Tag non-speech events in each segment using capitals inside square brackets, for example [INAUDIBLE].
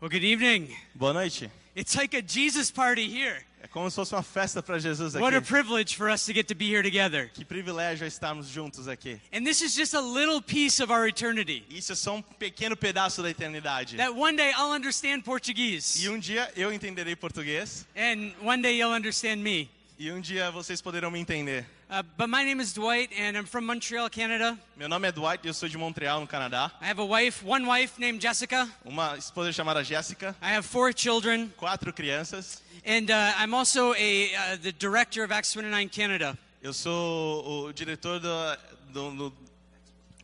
Well, good evening. Boa noite. It's like a Jesus party here. É como se fosse uma festa para Jesus What a aqui. privilege for us to get to be here together. Que privilégio é estarmos juntos aqui. And this is just a little piece of our eternity. Isso é só um pequeno pedaço da eternidade. That one day I'll understand Portuguese, E um dia eu entenderei português and one day you'll understand me. e um dia vocês poderão me entender. Uh, but my name is Dwight, and I'm from Montreal, Canada. Meu nome é Dwight e eu sou de Montreal, no Canadá. I have a wife, one wife named Jessica. Uma esposa chamada Jéssica, I have four children, quatro crianças. and uh, I'm also a uh, the director of Acts 29 Canada. Eu sou o diretor da, do, do,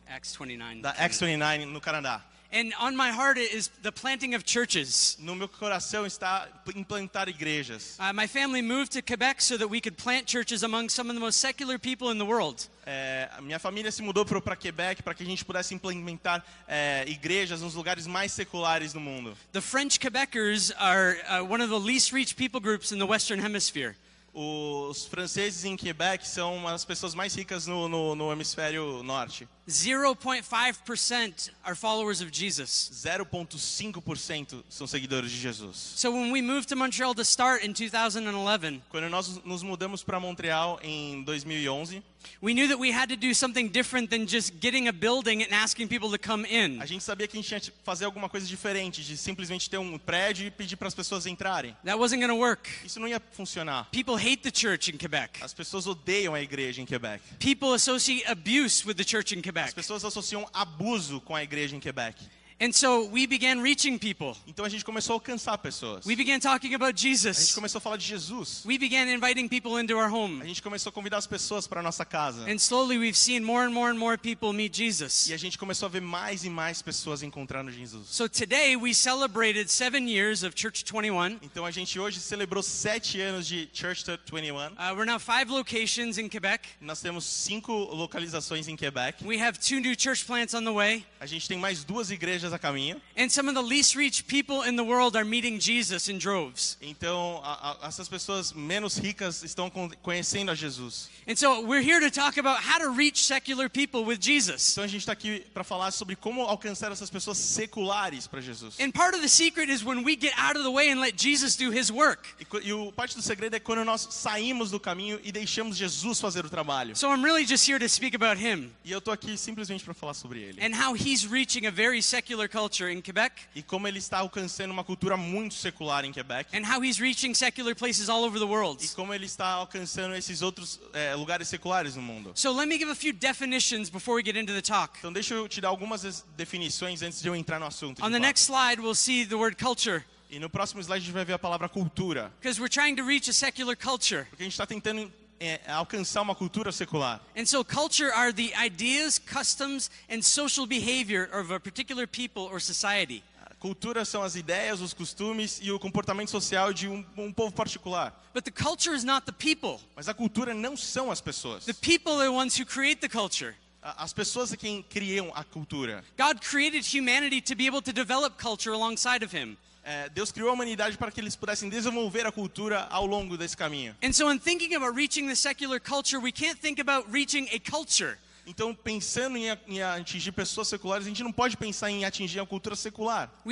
Acts 29. da X29 no Canadá. And on my heart is the planting of churches. No meu coração está implantar igrejas. Uh, my family moved to Quebec so that we could plant churches among some of the most secular people in the world. É, minha família se mudou para Quebec para que a gente pudesse implementar é, igrejas nos lugares mais seculares do mundo. The French Quebecers are uh, one of the least reached people groups in the Western Hemisphere. Os franceses em Quebec são uma das pessoas mais ricas no, no, no hemisfério norte. 0.5% are followers of Jesus. 0,5% são seguidores de Jesus. So when we moved to Montreal to start in 2011, Quando nós nos mudamos para Montreal em 2011, we knew that we had to do something different than just getting a building and asking people to come in. a gente sabia que a gente tinha que fazer alguma coisa diferente, de simplesmente ter um prédio e pedir para as pessoas entrarem. That wasn't going to work. Isso não ia funcionar. People hate the church in Quebec. As pessoas odeiam a igreja em Quebec. People associate abuse with the church in As Quebec. pessoas associam abuso com a igreja em Quebec. And so we began reaching people. Então a gente começou a alcançar pessoas. We began talking about A gente Jesus. começou a falar de Jesus. We began inviting people into our A home. gente começou a convidar as pessoas para nossa casa. And slowly we've seen more and more and more people meet Jesus. E a gente começou a ver mais e mais pessoas encontrando Jesus. So today we celebrated seven years of Church 21. Então a gente hoje celebrou sete anos de Church 21. Uh, we're now five locations in Quebec. Nós temos cinco localizações em Quebec. We have two new church plants on the way. A gente tem mais duas igrejas a caminho. And some of the least reached people in the world are meeting Jesus in droves. Então a- a- essas pessoas menos ricas estão con- conhecendo a Jesus. And so we're here to talk about how to reach secular people with Jesus. Então a gente está aqui para falar sobre como alcançar essas pessoas seculares para Jesus. And part of the secret is when we get out of the way and let Jesus do his work. E, e o parte do segredo é quando nós saímos do caminho e deixamos Jesus fazer o trabalho. So I'm really just here to speak about him E eu tô aqui simplesmente para falar sobre ele. and how he's reaching a very secular culture in Quebec E como ele está alcançando uma cultura muito secular em Quebec. and how he's reaching secular places all over the world. E como ele está alcançando esses outros é, lugares seculares no mundo. So let me give a few definitions before we get into the talk. Então deixa eu te dar algumas definições antes de eu entrar no assunto. On the next slide, we'll see the word culture E no próximo slide a gente vai ver a palavra cultura. because we're trying to reach a secular culture. Porque a gente está tentando é, alcançar uma cultura secular. And so, culture are the ideas, customs, and social behavior of a particular people or society. A cultura são as ideias, os costumes e o comportamento social de um, um povo particular. But the culture is not the people. Mas a cultura não são as pessoas. The people are the ones who create the culture. As pessoas é quem criam a cultura. God created humanity to be able to develop culture alongside of Him. É, Deus criou a humanidade para que eles pudessem desenvolver a cultura ao longo desse caminho. And so, in thinking about reaching the secular culture, we can't think about reaching a culture. Então, pensando em, em atingir pessoas seculares, a gente não pode pensar em atingir a cultura secular. A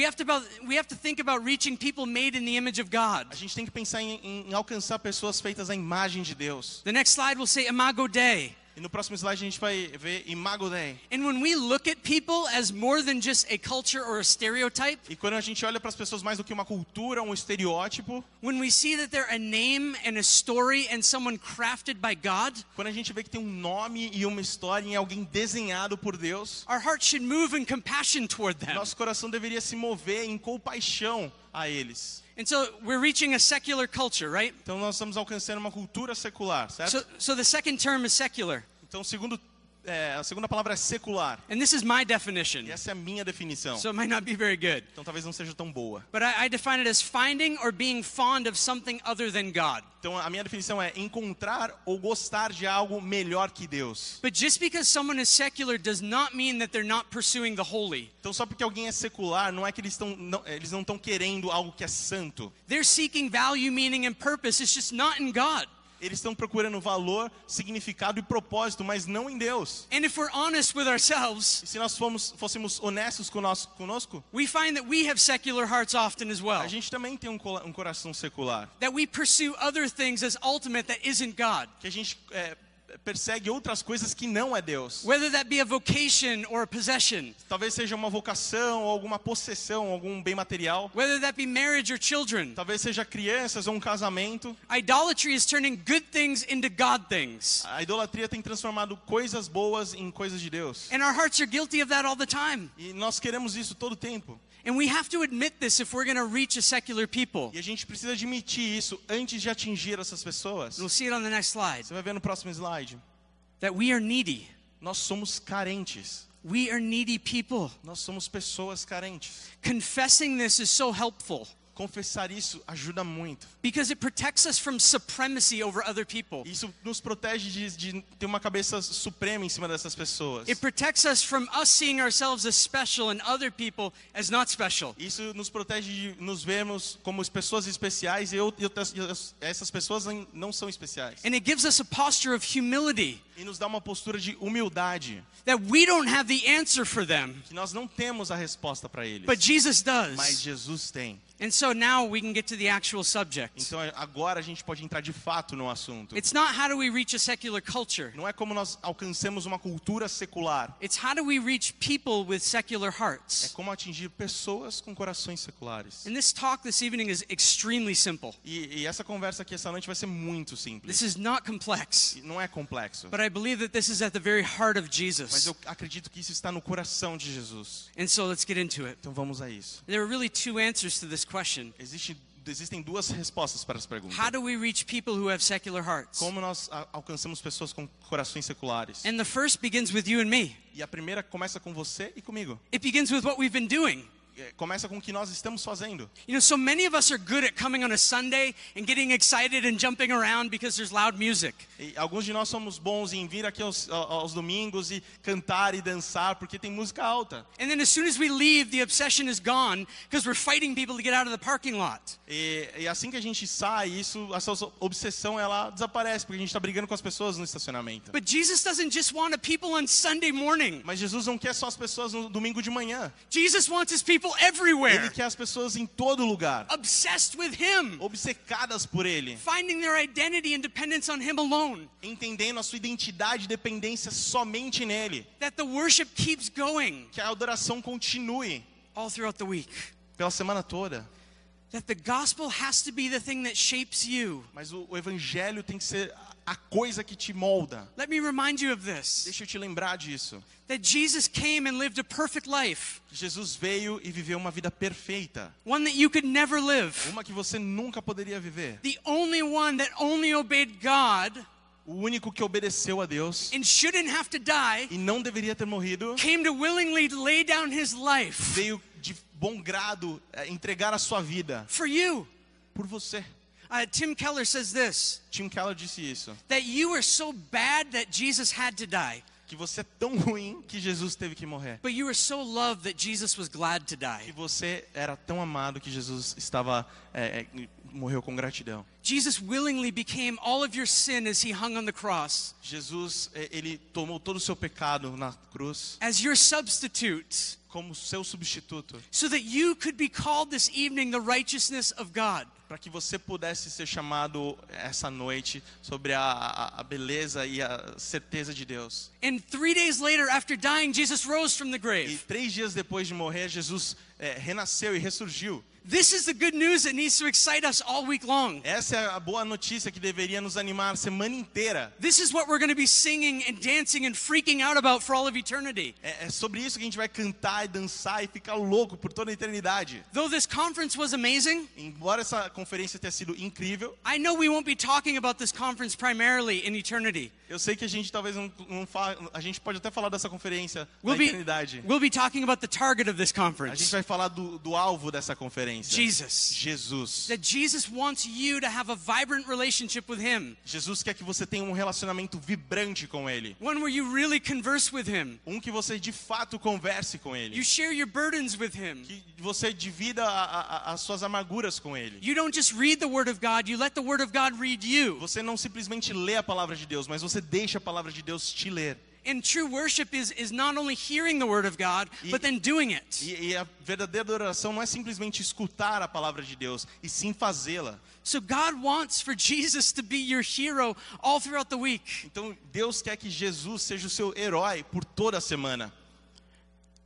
gente tem que pensar em- em alcançar pessoas feitas à imagem de Deus. The next slide will say Imago Dei. E no próximo slide a gente vai ver Imago Dei. And when we look at people as more than just a culture or a stereotype, E quando a gente olha para as pessoas mais do que uma cultura, um estereótipo, when we see that they're a name and a story and someone crafted by God, quando a gente vê que tem um nome e uma história em alguém desenhado por Deus, our heart should move in compassion toward them. nosso coração deveria se mover em compaixão a eles. And so we're reaching a secular culture, right? Então nós estamos alcançando uma cultura secular, certo? So, so the second term is secular. Então segundo, é, a segunda palavra é secular. And this is my definition. E essa é a minha definição. So it might not be very good. Então talvez não seja tão boa. But I, I define it as finding or being fond of something other than God. Então a minha definição é encontrar ou gostar de algo melhor que Deus. But just because someone is secular does not mean that they're not pursuing the holy. Então só porque alguém é secular, não é que eles estão não, eles não estão querendo algo que é santo. They're seeking value, meaning, and purpose. It's just not in God. Eles estão procurando valor, significado e propósito, mas não em Deus. And if we're honest with ourselves, E se nós fomos, fôssemos honestos conosco, conosco, we find that we have secular hearts often as well. a gente também tem um, um coração secular. That we pursue other things as ultimate that isn't God. Que a gente é, persegue outras coisas que não é Deus. Whether that be a vocation or a possession, Talvez seja uma vocação, ou alguma possessão, algum bem material. whether that be marriage or children. Talvez seja crianças ou um casamento. Idolatry is turning good things into God things. A idolatria tem transformado coisas boas em coisas de Deus. And our hearts are guilty of that all the time. E nós queremos isso todo tempo. And we have to admit this if we're going to reach a secular people. E a gente precisa admitir isso antes de atingir essas pessoas. We'll see it on the next slide. Você vai ver no próximo slide. That we are needy. Nós somos carentes. We are needy people. Nós somos pessoas carentes. Confessing this is so helpful Confessar isso ajuda muito. because it protects us from supremacy over other people. Isso nos protege de, de ter uma cabeça suprema em cima dessas pessoas. It protects us from us seeing ourselves as special and other people as not special. Isso nos protege de nos vermos como as pessoas especiais e, eu, e e as- essas pessoas não são especiais. And it gives us a posture of humility E nos dá uma postura de humildade, that we don't have the answer for them, que nós não temos a resposta para eles, but Jesus mas does. Jesus tem. And so now we can get to the actual subject. Então agora a gente pode entrar de fato no assunto. It's not how do we reach a secular culture. Não é como nós alcancemos uma cultura secular, It's how do we reach people with secular é hearts. como atingir pessoas com corações seculares. And this talk this evening is extremely simple. E, e essa conversa aqui essa noite vai ser muito simples. This is not complex, E Não é complexo. but I believe that this is at the very heart of Mas Jesus. eu acredito que isso está no coração de Jesus. And so let's get into it. Então vamos a isso. There are really two answers to this question. Existe, existem duas respostas para essa pergunta. How do we reach people who have secular hearts? Como nós alcançamos pessoas com corações seculares? And the first begins with you and me. E a primeira começa com você e comigo. It begins with what we've been doing. É, Começa com o que nós estamos fazendo. You know, so many of us are good at coming on a Sunday and getting excited and jumping around because there's loud music. E alguns de nós somos bons em vir aqui aos, aos domingos e cantar e dançar porque tem música alta. And then as soon as we leave, the obsession is gone because we're fighting people to get out of the parking lot. E, e assim que a gente sai, isso, essa obsessão ela desaparece porque a gente está brigando com as pessoas no estacionamento. But Jesus doesn't just want a people on Sunday morning. Mas Jesus não quer só as pessoas no domingo de manhã. Jesus wants his people Ele everywhere, quer as pessoas em todo lugar, obsessed with him, obcecadas por Ele, finding their identity and dependence on him alone. entendendo a sua identidade e dependência somente nele. That the worship keeps going Que a adoração continue all throughout the week. pela semana toda. That the gospel has to be the thing that shapes you. Mas o, o evangelho tem que ser a coisa que te molda. Let me remind you of this Deixa eu te lembrar disso. that Jesus came and lived a perfect life, Jesus veio e viveu uma vida perfeita, one that you could never live. uma que você nunca poderia viver. The only one that only obeyed God O único que obedeceu a Deus and shouldn't have to die e não deveria ter morrido, came to willingly lay down his life veio de bom grado eh, entregar a sua vida for you. por você. Uh, Tim Keller says this Tim Keller disse isso, that you are so bad that Jesus had to die, que você é tão ruim que Jesus teve que morrer. but you are so loved that Jesus was glad to Que die. você era tão amado que Jesus estava eh, eh, morreu com gratidão. Jesus willingly became all of your sin as he hung on the cross, Jesus, eh, ele tomou todo o seu pecado na cruz as your substitute, como seu substituto, so that you could be called this evening the righteousness of God. Para que você pudesse ser chamado essa noite sobre a, a, a beleza e a certeza de Deus. And three days later, after dying, Jesus rose from the E três dias depois de morrer, Jesus eh, renasceu e ressurgiu. This is the good news that needs to excite us all week long. Essa é a boa notícia que deveria nos animar a semana inteira. This is what we're going to be singing and dancing and freaking out about for all of eternity. É, é sobre isso que a gente vai cantar e dançar e ficar louco por toda a eternidade. Though this conference was amazing, Embora essa conferência tenha sido incrível, I know we won't be talking about this conference primarily in eternity. eu sei que a gente talvez não, não fa... a gente pode até falar dessa conferência We'll na be, eternidade. we'll be talking about the target of this A gente conference. vai falar do, do alvo dessa conferência. Jesus. Jesus. That Jesus wants you to have a vibrant relationship with Him, Jesus quer que você tenha um relacionamento vibrante com Ele. one where you really converse with Him, Um que você de fato converse com Ele. you share your burdens with Him. Que você divida a- a- as suas amarguras com Ele. You don't just read the Word of God, you let the Word of God read you. Você não simplesmente lê a palavra de Deus, mas você deixa a palavra de Deus te ler. And true worship is, is not only hearing the Word of God, E- but then doing it. E, e a verdadeira adoração não é simplesmente escutar a palavra de Deus, e sim fazê-la. So God wants for Jesus to be your hero all throughout the week. Então Deus quer que Jesus seja o seu herói por toda a semana.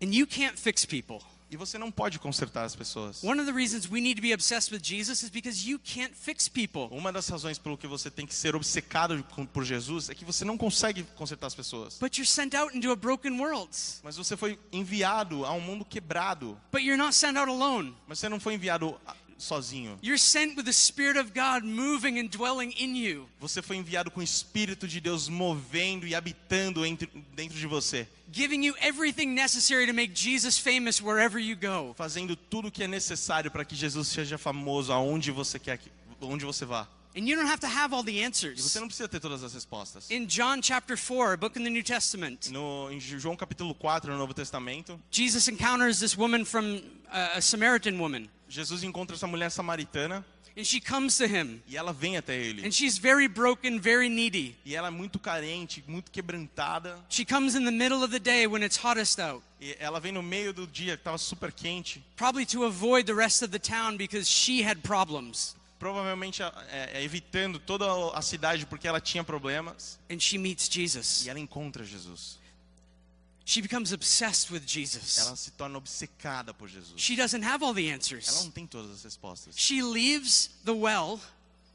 And you can't fix people. E você não pode consertar as pessoas. One of the reasons we need to be obsessed with Jesus is because you can't fix people. Uma das razões pelo que você tem que ser obcecado por Jesus é que você não consegue consertar as pessoas. But you're sent out into a broken world. Mas você foi enviado a um mundo quebrado. But you're not sent out alone. Mas você não foi enviado sozinho. You're sent with the Spirit of God moving and dwelling in you. Você foi enviado com o Espírito de Deus movendo e habitando entre, dentro de você. Giving you everything necessary to make Jesus famous wherever you go. Fazendo tudo o que é necessário para que Jesus seja famoso aonde você quer que, onde você vá. And you don't have to have all the E answers. você não precisa ter todas as respostas. In John chapter 4, a book in the New Testament, No, em João capítulo 4, no Novo Testamento, Jesus encounters this woman from uh, a Samaritan woman. Jesus encontra essa mulher samaritana And she comes to him. e ela vem até ele. And she's very broken, very needy. E ela é muito carente, muito quebrantada. She comes in the middle of the day when it's hottest out, E ela vem no meio do dia que estava super quente. probably to avoid the rest of the town because she had problems. Provavelmente é, é, evitando toda a cidade porque ela tinha problemas. And she meets Jesus. E ela encontra Jesus. She becomes obsessed with Ela Jesus. se torna obcecada por Jesus. She doesn't have all the Ela answers. não tem todas as respostas. She leaves the well,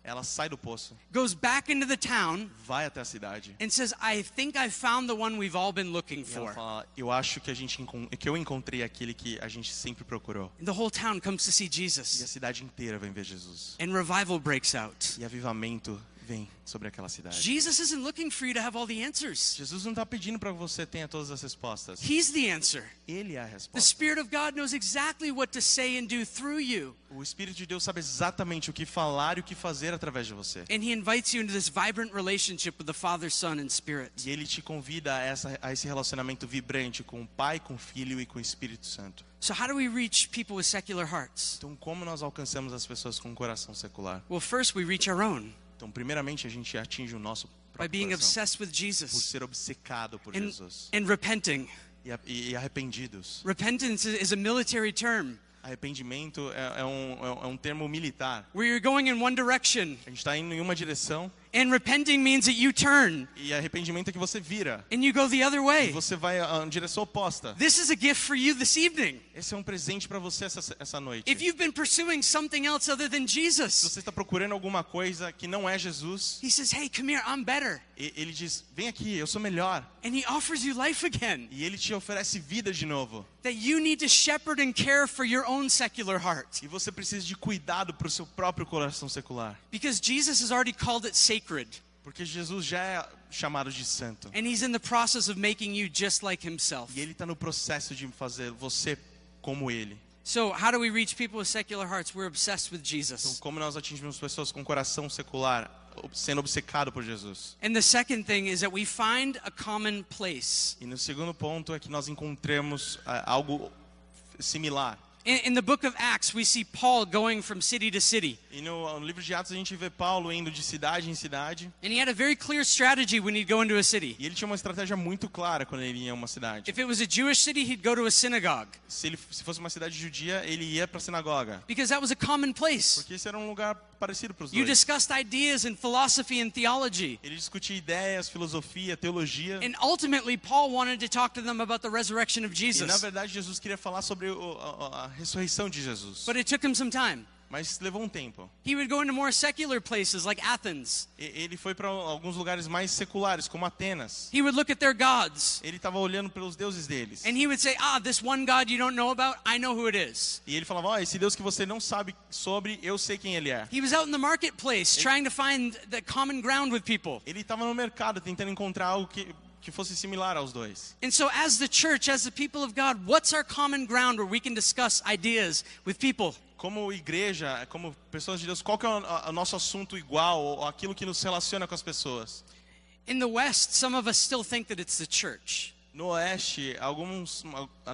Ela sai do poço, goes back into the town, vai até a cidade. and says, I think I found the one we've all been looking E ela for. fala: Eu acho que a gente que eu encontrei aquele que a gente sempre procurou. And the whole town comes to see E a Jesus. cidade inteira vem ver Jesus. And revival breaks out. E avivamento vem sobre aquela cidade. Jesus isn't looking for you to have all the answers. Jesus não está pedindo para que você tenha todas as respostas. He's the answer. Ele é a The resposta. Spirit of God knows exactly what to say and do through you. O Espírito de Deus sabe exatamente o que falar e o que fazer através de você. And He invites you into this vibrant relationship with the Father, Son, and Spirit. E ele te convida a, essa, a esse relacionamento vibrante com o Pai, com o Filho e com o Espírito Santo. So, how do we reach people with secular hearts? Então, como nós alcançamos as pessoas com um coração secular? Well, first, we reach our own Então, primeiramente, a gente atinge o nosso by being obsessed with por Jesus ser obcecado por and, Jesus and repenting. e, a- e- arrependidos. Repentance is a military term Arrependimento é, é um, é um termo militar. where you're going in one direction, A gente está indo em uma direção and repenting means that you turn e arrependimento é que você vira. and you go the other E way. você vai na direção oposta. This is a gift for you this evening. Esse é um presente para você essa, essa noite. If you've been pursuing something else other than Se Jesus, você está procurando alguma coisa que não é Jesus, He says, Hey, come here, I'm better. e- ele diz: Vem aqui, eu sou melhor. And He offers you life again. E ele te oferece vida de novo. That you need to shepherd and care for your own secular heart. E você precisa de cuidado para o seu próprio coração secular. Because Jesus has already called it sacred. Porque Jesus já é chamado de santo. And He's in the process of making you just like Himself. E ele está no processo de fazer você como ele. So, how do we reach people with secular hearts? We're obsessed with Então, Jesus. como nós atingimos pessoas com coração secular, sendo obcecado por Jesus? And the second thing is that we find a common place. E no segundo ponto é que nós encontremos ah, algo similar. In, in the book of Acts, we see Paul going from city to city. E no, no livro de Atos a gente vê Paulo indo de cidade em cidade. And he had a very clear strategy when he'd go into a city. E ele tinha uma estratégia muito clara quando ele ia a uma cidade. If it was a Jewish city, he'd go to a synagogue Se, ele, se fosse uma cidade judia, ele ia para a sinagoga. because that was a common place. Porque esse era um lugar parecido para os You dois. discussed ideas and philosophy and theology. Ele discutia ideias, filosofia, teologia. And ultimately, Paul wanted to talk to them about the resurrection of E na Jesus. verdade Jesus queria falar sobre a, a- a ressurreição de Jesus. But it took him some time. Mas levou um tempo. He would go into more secular places like Athens. Ele foi para alguns lugares mais seculares, como Atenas. He would look at their gods Ele estava olhando pelos deuses deles. and he would say, Ah, this one God you don't know about, I know who it is. E ele falava: Ó, esse Deus que você não sabe sobre, eu sei quem ele é. He was out in the marketplace trying to find the common ground with people. Ele estava no mercado tentando encontrar algo que, que fosse similar aos dois. And so, as the church, as the people of God, Como igreja, como pessoas de Deus, qual que é o, o nosso assunto igual, ou aquilo que nos relaciona com as pessoas? In the West, some of us still think that it's the church. No Oeste, alguns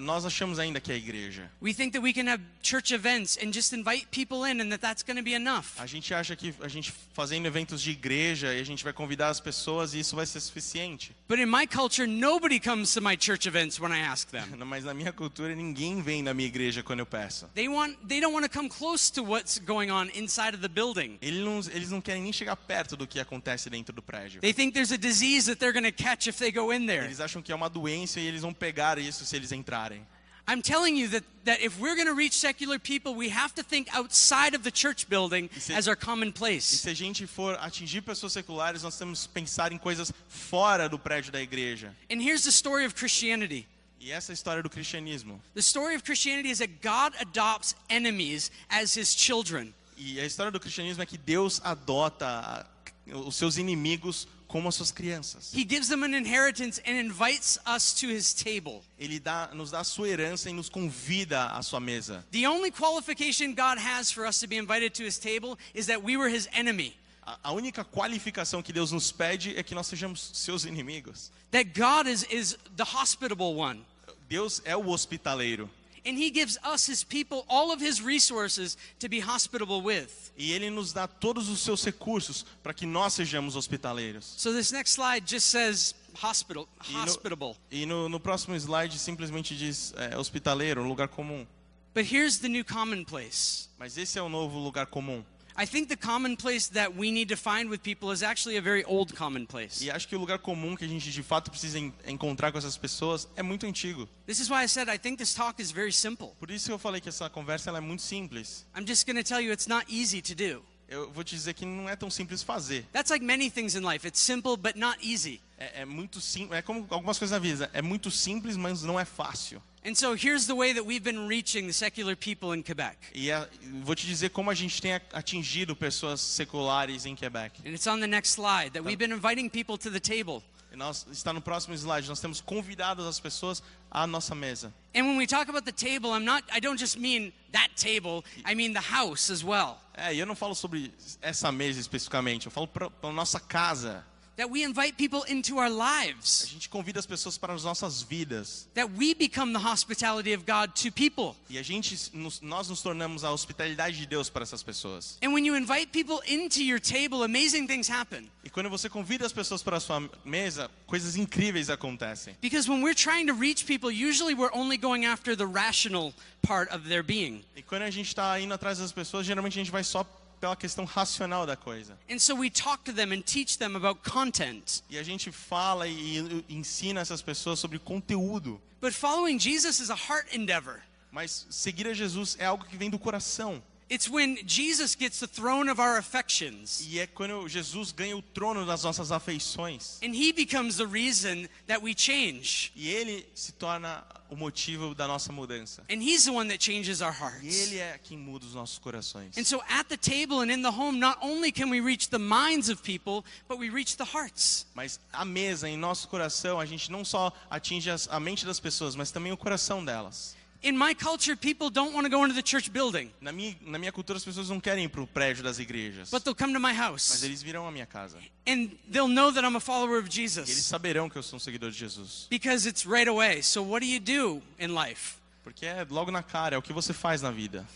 nós achamos ainda que é igreja. We think that we can have church events and just invite people in and that that's going to be enough. A gente acha que a gente fazendo eventos de igreja e a gente vai convidar as pessoas e isso vai ser suficiente. But in my culture, nobody comes to my church events when I ask them. [LAUGHS] Mas na minha cultura ninguém vem na minha igreja quando eu peço. They want they don't want to come close to what's going on inside of the building. Eles não, eles não querem nem chegar perto do que acontece dentro do prédio. They think there's a disease that they're going to catch if they go in there. Eles acham que é uma doença e eles vão pegar isso se eles entrarem. I'm telling you that, that if we're going to reach secular people, we have to think outside of the church building se- as our common E place. se a gente for atingir pessoas seculares, nós temos que pensar em coisas fora do prédio da igreja. And here's the story of Christianity. E essa é a história do cristianismo. The story of Christianity is that God adopts enemies as his children. E a história do cristianismo é que Deus adota os seus inimigos como as suas crianças. He gives them an inheritance and invites us to his table. Ele dá, nos dá a sua herança e nos convida à sua mesa. The only qualification God has for us to be invited to his table is that we were his enemy. A, a única qualificação que Deus nos pede é que nós sejamos seus inimigos. That God is, is the hospitable one. Deus é o hospitaleiro. And he gives us, his people, all of his resources to be hospitable with. E ele nos dá todos os seus recursos para que nós sejamos hospitaleiros. So this next slide just says hospital, E no- hospitable. E no, no próximo slide simplesmente diz é, hospitaleiro, lugar comum. But here's the new commonplace. Mas esse é o novo lugar comum. I think the commonplace that we need to find with people is actually a very old commonplace. E acho que o lugar comum que a gente de fato precisa en- encontrar com essas pessoas é muito antigo. This is why I said I think this talk is very simple. Por isso que eu falei que essa conversa ela é muito simples. I'm just going to tell you it's not easy to do. Eu vou te dizer que não é tão simples fazer. That's like many things in life. It's simple but not easy. É, é muito simples. É como algumas coisas na vida. É muito simples, mas não é fácil. And so here's the way that we've been reaching the secular people in Quebec. E é- vou te dizer como a gente tem a- atingido pessoas seculares em Quebec. And it's on the next slide that we've been inviting people to the table. E nós, está no próximo slide. Nós temos convidado as pessoas à nossa mesa. And when we talk about the table, I'm not I don't just mean that table, I mean the house as well. É, eu não falo sobre essa mesa especificamente. Eu falo para a nossa casa. That we invite people into our A lives. gente convida as pessoas para as nossas vidas. That we become the hospitality of God to people. E a gente, nos- nós nos tornamos a hospitalidade de Deus para essas pessoas. And when you invite people into your table, amazing things happen. E quando você convida as pessoas para a sua mesa, coisas incríveis acontecem. Because when we're trying to reach people, usually we're only going after the rational part of their being. E quando a gente está indo atrás das pessoas, geralmente a gente vai só pela questão racional da coisa. And so we talk to them and teach them about content. E a gente fala e, ensina essas pessoas sobre conteúdo. But following Jesus is a heart endeavor. Mas seguir a Jesus é algo que vem do coração. It's when Jesus gets the throne of our affections. E é quando Jesus ganha o trono das nossas afeições. And he becomes the reason that we change. E ele se torna o motivo da nossa mudança. And he's the one that changes our E hearts. ele é quem muda os nossos corações. And so at the table and in the home, not only can we reach the minds of people, but we reach the hearts. Mas a mesa, em nosso coração, a gente não só atinge a mente das pessoas, mas também o coração delas. In my culture, people don't want to go into the church building, Na minha, na minha cultura, as pessoas não querem ir para o prédio das igrejas. but they'll come to my Mas house eles virão à minha casa. and they'll know that I'm a follower of E eles Jesus saberão que eu sou um seguidor de Jesus. because it's right away. So, what do you do in life? Porque é logo na cara, é o que você faz na vida.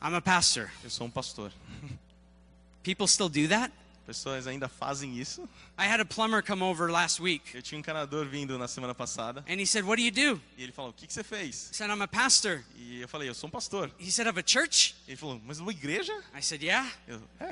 I'm a pastor. Eu sou um pastor. [LAUGHS] People still do that? Pessoas ainda fazem isso. I had a plumber come over last week Eu tinha um encanador vindo na semana passada. and he said, What do you do? E ele falou, o que, que você fez? I said, I'm a pastor. E eu falei, eu sou um pastor. He said, Of a church? Ele falou, mas uma igreja? I said, Yeah. Eu, é.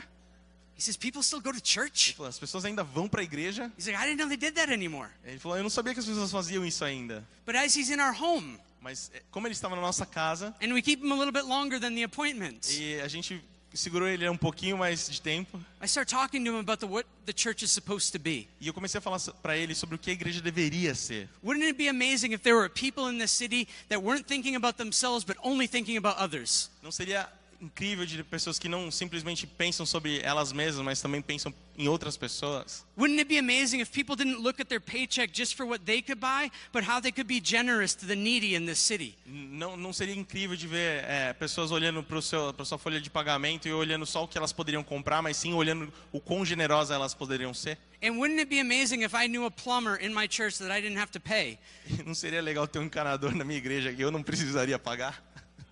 He says, People still go to Ele church? falou, as pessoas ainda vão para a igreja? He's like, I didn't know they did that anymore. Ele falou, eu não sabia que as pessoas faziam isso ainda. But as he's in our home, Mas é, como ele estava na nossa casa, and we keep him a little bit longer than the appointment, e a gente segurou ele um pouquinho mais de tempo, I start talking to him about the, what the church is supposed to be. e eu comecei a falar para ele sobre o que a igreja deveria ser. Wouldn't it be amazing if there were people in this city that weren't thinking about themselves but only thinking about others? Não seria incrível de pessoas que não simplesmente pensam sobre elas mesmas, mas também pensam em outras pessoas? Wouldn't it be amazing if people didn't look at their paycheck just for what they could buy, but how they could be generous to the needy in this city? Não, não seria incrível de ver é, pessoas olhando para a sua folha de pagamento e olhando só o que elas poderiam comprar, mas sim olhando o quão generosas elas poderiam ser? And wouldn't it be amazing if I knew a plumber in my church that I didn't have to pay? [LAUGHS] Não seria legal ter um encanador na minha igreja que eu não precisaria pagar?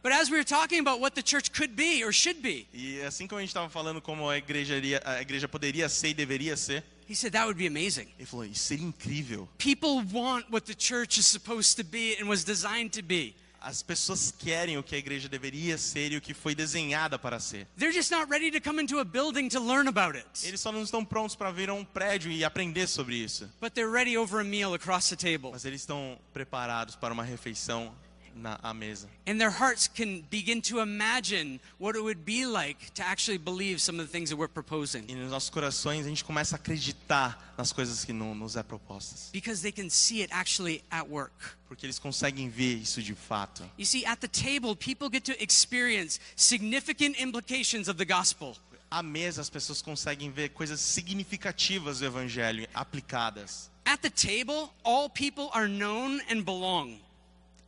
But as we were talking about what the church could be or should be, E assim como a gente estava falando como a igreja, a igreja poderia ser e deveria ser, he said that would be amazing. ele falou, isso seria incrível. People want what the church is supposed to be and was designed to be. As pessoas querem o que a igreja deveria ser e o que foi desenhada para ser. They're just not ready to come into a building to learn about it, Eles só não estão prontos para vir a um prédio e aprender sobre isso. but they're ready over a meal across the table. Mas eles estão preparados para uma refeição na à mesa. And their hearts can begin to imagine what it would be like to actually believe some of the things that we're proposing. E nos nossos corações a gente começa a acreditar nas coisas que não nos é propostas. Because they can see it actually at work. Porque eles conseguem ver isso de fato. You see, at the table, people get to experience significant implications of the gospel. À mesa as pessoas conseguem ver coisas significativas do evangelho aplicadas. At the table, all people are known and belong.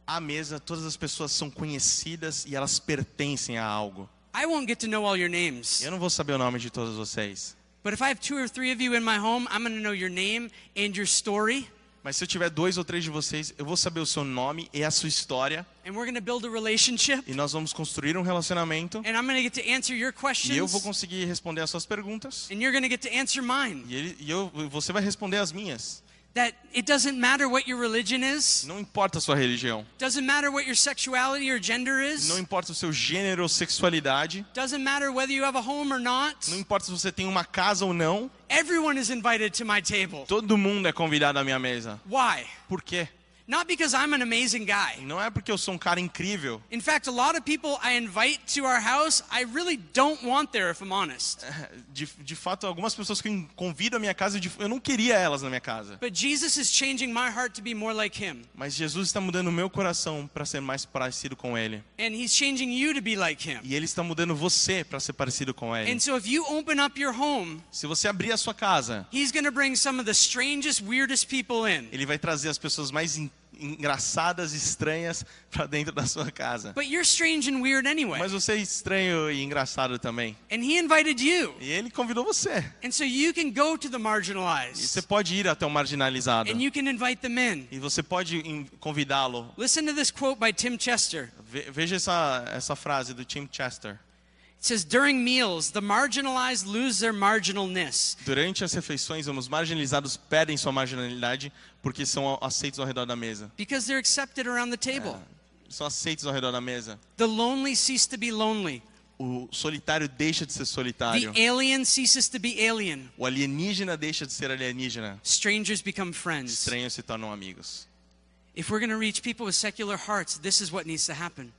À mesa todas as pessoas são conhecidas e elas pertencem a algo. I won't get to know all your names, Eu não vou saber o nome de todos vocês, but if I have two or three of you in my home, I'm going to know your name and your story, mas se eu tiver dois ou três de vocês, eu vou saber o seu nome e a sua história. And we're going to build a relationship, e nós vamos construir um relacionamento. And I'm going to get to answer your e eu vou questions, conseguir responder as suas perguntas. And you're going to get to answer mine. e, ele, e eu, você vai responder as minhas. That it doesn't matter what your religion is, Não importa a sua religião, doesn't matter what your sexuality or gender is, não importa o seu gênero ou sexualidade, doesn't matter whether you have a home or not. não importa se você tem uma casa ou não, Everyone is invited to my table. todo mundo é convidado à minha mesa. Why? Por quê? Not because I'm an amazing guy. Não é porque eu sou um cara incrível. In fact, a lot of people I invite to our house, I really don't want there, if I'm honest. [LAUGHS] De, de fato, algumas pessoas que eu convido à minha casa, eu não queria elas na minha casa. But Jesus is changing my heart to be more like Him. Mas Jesus está mudando o meu coração para ser mais parecido com Ele. And He's changing you to be like Him. E Ele está mudando você para ser parecido com Ele. And so if you open up your home, Se você abrir a sua casa, He's going to bring some of the strangest, weirdest people in. Ele vai trazer as pessoas mais engraçadas, estranhas para dentro da sua casa. But you're strange and weird anyway. Mas você é estranho e engraçado também. And He invited you. E Ele convidou você. And so you can go to the E você pode ir até o marginalizado. and you can invite them in. E você pode convidá-lo. Listen to this quote by Tim Chester. Ve- Veja essa, essa frase do Tim Chester. It says, During meals, the marginalized lose their marginalness. Durante as refeições, os marginalizados perdem sua marginalidade porque são aceitos ao redor da mesa. because they're accepted around the table. São aceitos ao redor da mesa. The lonely cease to be lonely. O solitário deixa de ser solitário. The alien ceases to be alien. O alienígena deixa de ser alienígena. Strangers become friends. Estranhos se tornam amigos.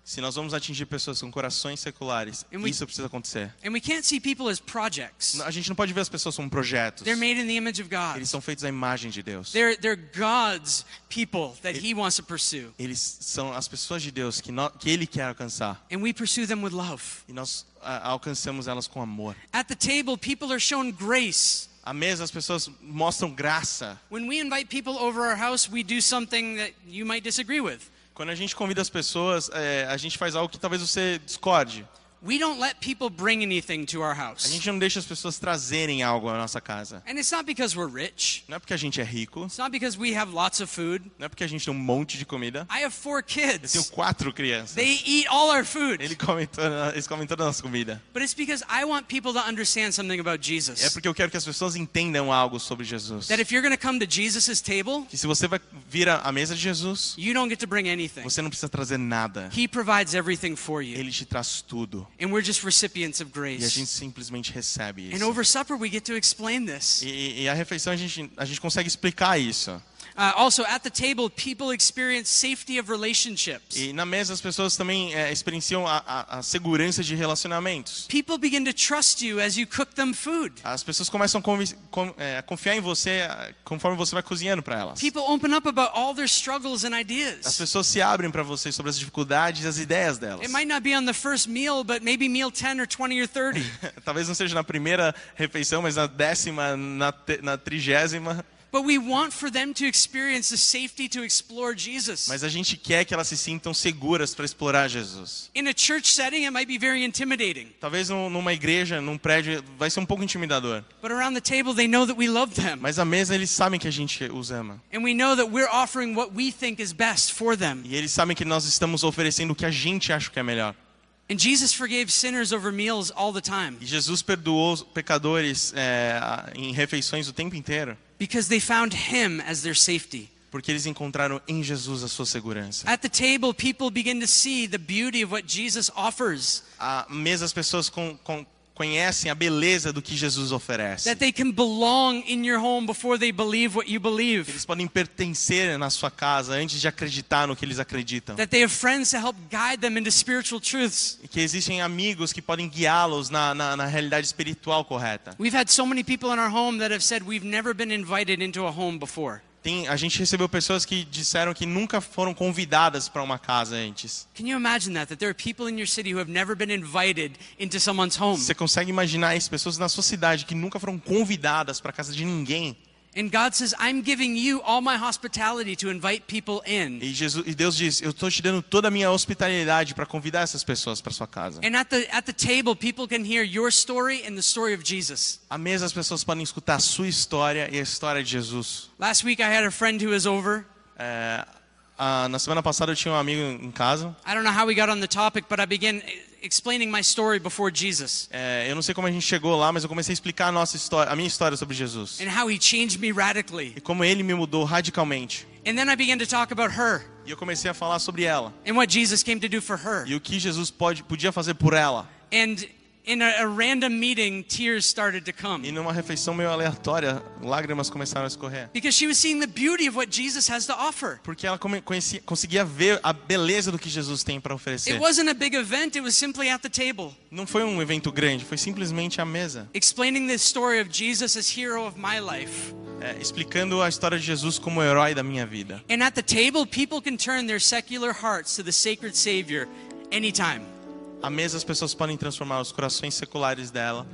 Se nós vamos atingir pessoas com corações seculares, we- isso precisa acontecer. And we can't see people as projects. A gente não pode ver as pessoas como projetos. They're made in the image of God. Eles são feitos à imagem de Deus. They're, they're God's people that He wants to pursue. Eles são as pessoas de Deus que, nó- que Ele quer alcançar. And we pursue them with love. E nós ah, alcançamos elas com amor. At the table, people are shown grace. À mesa as pessoas mostram graça. When we invite people over our house, we do something that you might disagree with. Quando a gente convida as pessoas, é, a gente faz algo que talvez você discorde. We don't let people bring anything to our A house. gente não deixa as pessoas trazerem algo à nossa casa. And it's not because we're rich. Não é porque a gente é rico, It's not because we have lots of food. não é porque a gente tem um monte de comida. I have four Eu tenho kids. quatro crianças. They eat all our food. Ele come toda- eles comem toda a nossa comida. But it's because I want people to understand something about É Jesus. porque eu quero que as pessoas entendam algo sobre Jesus. That if you're going to come to Jesus' table, Que se você vai vir à à mesa de Jesus, you don't get to bring anything. você não precisa trazer nada. He provides everything for you. Ele te traz tudo. And we're just recipients of E a gente grace. simplesmente recebe And isso. over supper, we get to explain this. E, e a refeição a gente, a gente consegue explicar isso. Uh, also, at the table, people experience safety of relationships. E na mesa as pessoas também é, experienciam a, a, a segurança de relacionamentos. People begin to trust you as you cook them food. As pessoas começam a, com- é, a confiar em você ah, conforme você vai cozinhando para elas. People open up about all their struggles and As ideas. pessoas se abrem para você sobre as dificuldades e as ideias delas. It might not be on the first meal, but maybe meal 10 or 20 or 30. [LAUGHS] Talvez não seja na primeira refeição, mas na décima, na, te- na trigésima. But we want for them to experience the safety to explore Jesus. Mas a gente quer que elas se sintam seguras para explorar Jesus. In a church setting, it might be very intimidating. Talvez num- numa igreja, num prédio, vai ser um pouco intimidador. But around the table, they know that we love them. Mas à mesa eles sabem que a gente os ama. And we know that we're offering what we think is best for them. E eles sabem que nós estamos oferecendo o que a gente acha que é melhor. And Jesus forgave sinners over meals all the time E Jesus perdoou pecadores é, em refeições o tempo inteiro. Because they found Him as their safety. Porque eles encontraram em Jesus a sua segurança. At the table, people begin to see the beauty of what Jesus offers. À mesa as pessoas com- com- conhecem a beleza do que Jesus oferece. That they can belong in your home before they believe what you believe. Eles podem pertencer na sua casa antes de acreditar no que eles acreditam. That they have friends to help guide them into spiritual truths. E que existem amigos que podem guiá-los na, na, na realidade espiritual correta. We've had so many people in our home that have said we've never been invited into a home before. Tem, a gente recebeu pessoas que disseram que nunca foram convidadas para uma casa antes. Você consegue imaginar isso? Pessoas na sua cidade que nunca foram convidadas para casa de ninguém. And God says, I'm giving you all my hospitality to invite people in. E, Jesus, e Deus diz: Eu estou te dando toda a minha hospitalidade para convidar essas pessoas para sua casa. And at the, at the table, people can hear your story and the story of Jesus. À mesa as pessoas podem escutar a sua história e a história de Jesus. Last week, I had a friend who was over. É, a- na semana passada eu tinha um amigo em casa. I don't know how we got on the topic, but I began explaining my story before Jesus É, eu não sei como a gente chegou lá, mas eu comecei a explicar a nossa história, a minha história sobre Jesus and how he changed me radically. e como ele me mudou radicalmente. And then I began to talk about her E eu comecei a falar sobre ela and what Jesus came to do for her. e o que Jesus pode, podia fazer por ela. And in a, a random meeting, tears started to E come numa refeição meio aleatória, lágrimas começaram a escorrer. because she was seeing the beauty of what Jesus has to offer. Porque ela conhecia, conseguia ver a beleza do que Jesus tem para It oferecer. wasn't a big event, it was simply at the table. Não foi um evento grande, foi simplesmente a mesa. explaining the story of Jesus as hero of my life. É, explicando a história de Jesus como herói da minha vida. And at the table, people can turn their secular hearts to the sacred Savior anytime. À mesa as pessoas podem transformar os corações seculares dela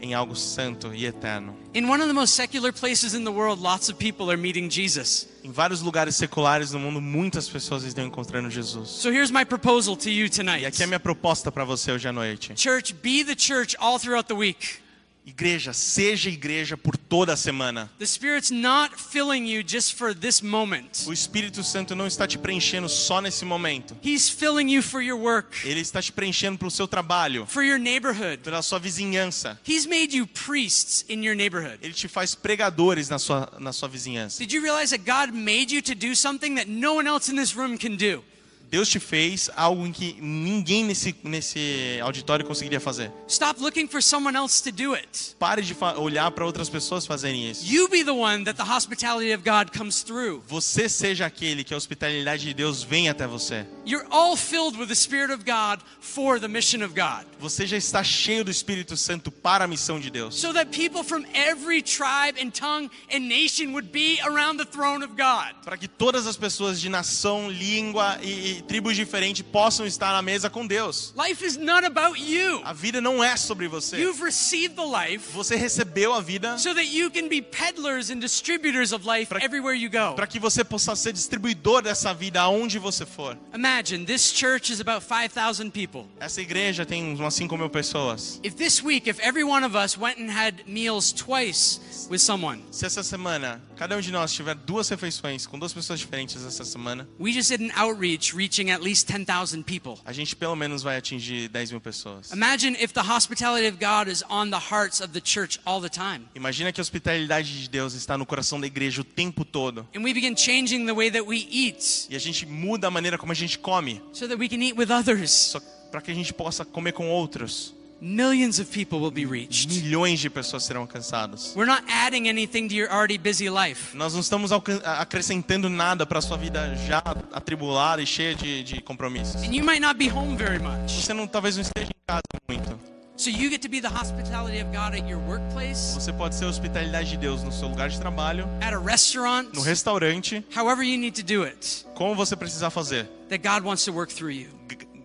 em algo santo e eterno. In one of the most secular places in the world, lots of people are meeting Jesus. Em vários lugares seculares no mundo, muitas pessoas estão encontrando Jesus. So here's my proposal to you E tonight. aqui é a minha proposta para você hoje à noite. Church, be the church all throughout the week. Igreja, seja igreja por toda a semana. The Spirit's not filling you just for this moment. O Espírito Santo não está te preenchendo só nesse momento. He's filling you for your work, Ele está te preenchendo para o seu trabalho, for your neighborhood. pela sua vizinhança. He's made you priests in your neighborhood. Ele te faz pregadores na sua, na sua vizinhança. Did you realize that God made you to do something that no one else in this room can do? Deus te fez algo em que ninguém nesse, nesse auditório conseguiria fazer. Stop looking for someone else to do it. Pare de olhar para outras pessoas fazerem isso. You be the one that the hospitality of God comes through. Você seja aquele que a hospitalidade de Deus vem até você. You're all filled with the Spirit of God for the mission of God. Você já está cheio do Espírito Santo para a missão de Deus. So that people from every tribe and tongue and nation would be around the throne of God. Para que todas as pessoas de nação, língua e, tribos diferentes possam estar na mesa com Deus. Life is not about you. A vida não é sobre você. You've received the life Você recebeu a vida so that you can be peddlers and distributors of life everywhere you go. para que você possa ser distribuidor dessa vida aonde você for. Imagine this church is about 5,000 people. Essa igreja tem umas 5 mil pessoas. If this week, if every one of us went and had meals twice with someone, Se essa semana cada um de nós tiver duas refeições com duas pessoas diferentes essa semana, we just did an outreach reaching at least 10,000 people. a gente pelo menos vai atingir 10 mil pessoas. Imagine if the hospitality of God is on the hearts of the church all the time. Imagina que a hospitalidade de Deus está no coração da igreja o tempo todo. And we begin changing the way that we eat E a gente muda a maneira como a gente come, so that we can eat with others. só para que a gente possa comer com outros. Millions of people will be reached. milhões de pessoas serão alcançadas. We're not adding anything to your already busy life. Nós não estamos acrescentando nada para a sua vida já atribulada e cheia de, de compromissos. And you might not be home very much. Você não, talvez não esteja em casa muito. So you get to be the hospitality of God at your workplace, Você pode ser a hospitalidade de Deus no seu lugar de trabalho, at a restaurant, no restaurante, however you need to do it, como você precisar fazer. that God wants to work through you.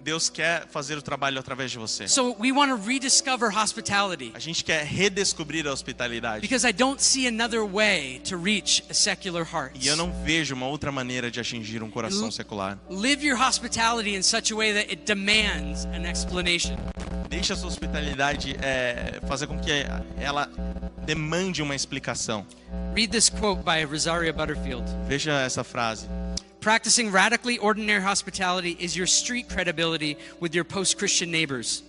Deus quer fazer o trabalho através de você. So we want to rediscover hospitality A gente quer redescobrir a hospitalidade. because I don't see another way to reach a secular heart. E eu não vejo uma outra maneira de atingir um coração secular. Live your hospitality in such a way that it demands an explanation. Deixe a sua hospitalidade é, fazer com que ela demande uma explicação. Read this quote by Rosaria Butterfield. Veja essa frase. Practicing radically ordinary hospitality is your street credibility with your post Christian neighbors.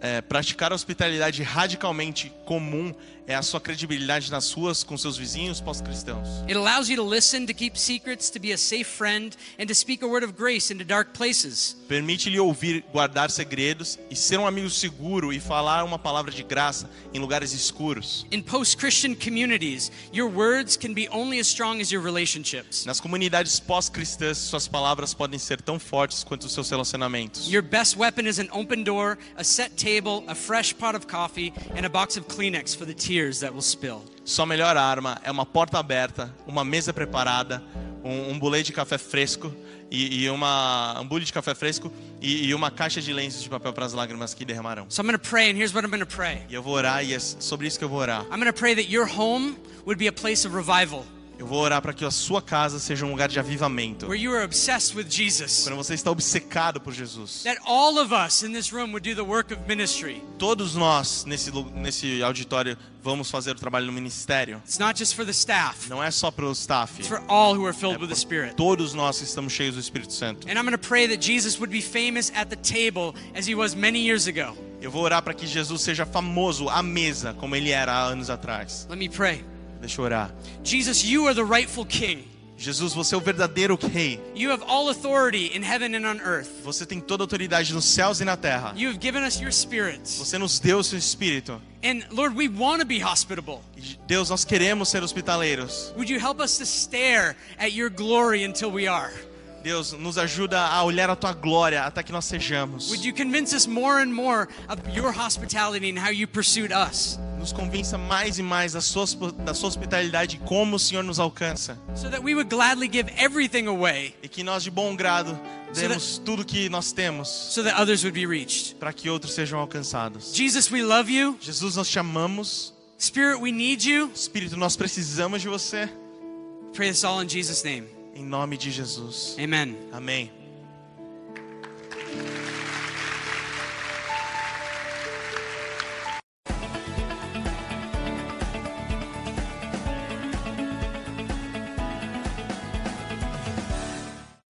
É, praticar a hospitalidade radicalmente comum é a sua credibilidade nas ruas com seus vizinhos pós-cristãos. It allows you to listen, to keep secrets, to be a safe friend, and to speak a word of grace into dark places. Permite-lhe ouvir, guardar segredos e ser um amigo seguro e falar uma palavra de graça em lugares escuros. In post Christian communities, your words can be only as strong as your relationships. Nas comunidades pós-cristãs, suas palavras podem ser tão fortes quanto os seus relacionamentos. Your best weapon is an open door, a set table, a fresh pot of coffee, and a box of Kleenex for the tears that will spill. Sua melhor arma é uma porta aberta, uma mesa preparada, um, um bulê de café fresco e, e uma um bule de café fresco e, e uma caixa de lenços de papel para as lágrimas que derramarão. So I'm going to pray, and here's what I'm going to pray E eu vou orar e é sobre isso que eu vou orar. I'm going to pray that your home would be a place of revival, Eu vou orar para que a sua casa seja um lugar de avivamento. where you are obsessed with Jesus. Quando você está obcecado por Jesus. That all of us in this room would do the work of ministry. Todos nós nesse nesse auditório vamos fazer o trabalho no ministério. It's not just for the staff, Não é só para o staff. it's for all who are filled É with the por Spirit. todos nós que estamos cheios do Espírito Santo. And I'm going to pray that Jesus would be famous at the table as he was many years ago. Eu vou orar para que Jesus seja famoso à mesa, como ele era há anos atrás. Let me pray. Deixa eu orar. Jesus, you are the rightful king. Jesus, você é o verdadeiro rei. You have all authority in heaven and on earth. Você tem toda a autoridade nos céus e na terra. You have given us your spirit. Você nos deu o seu espírito. And Lord, we want to be hospitable. Deus, nós queremos ser hospitaleiros. Would you help us to stare at your glory until we are? Deus, nos ajuda a olhar a tua glória até que nós sejamos. Would you convince us more and more of your hospitality and how you pursued us? Nos convença mais e mais da sua, da sua hospitalidade e como o Senhor nos alcança. So that we would gladly give everything away E que nós, de bom grado, So demos tudo que nós temos so that others would be reached. para que outros sejam alcançados. Jesus, we love you. Jesus, nós te amamos. Spirit, we need you. Espírito, nós precisamos de você. Pray this all in Jesus' name. Em nome de Jesus. Amen. Amém.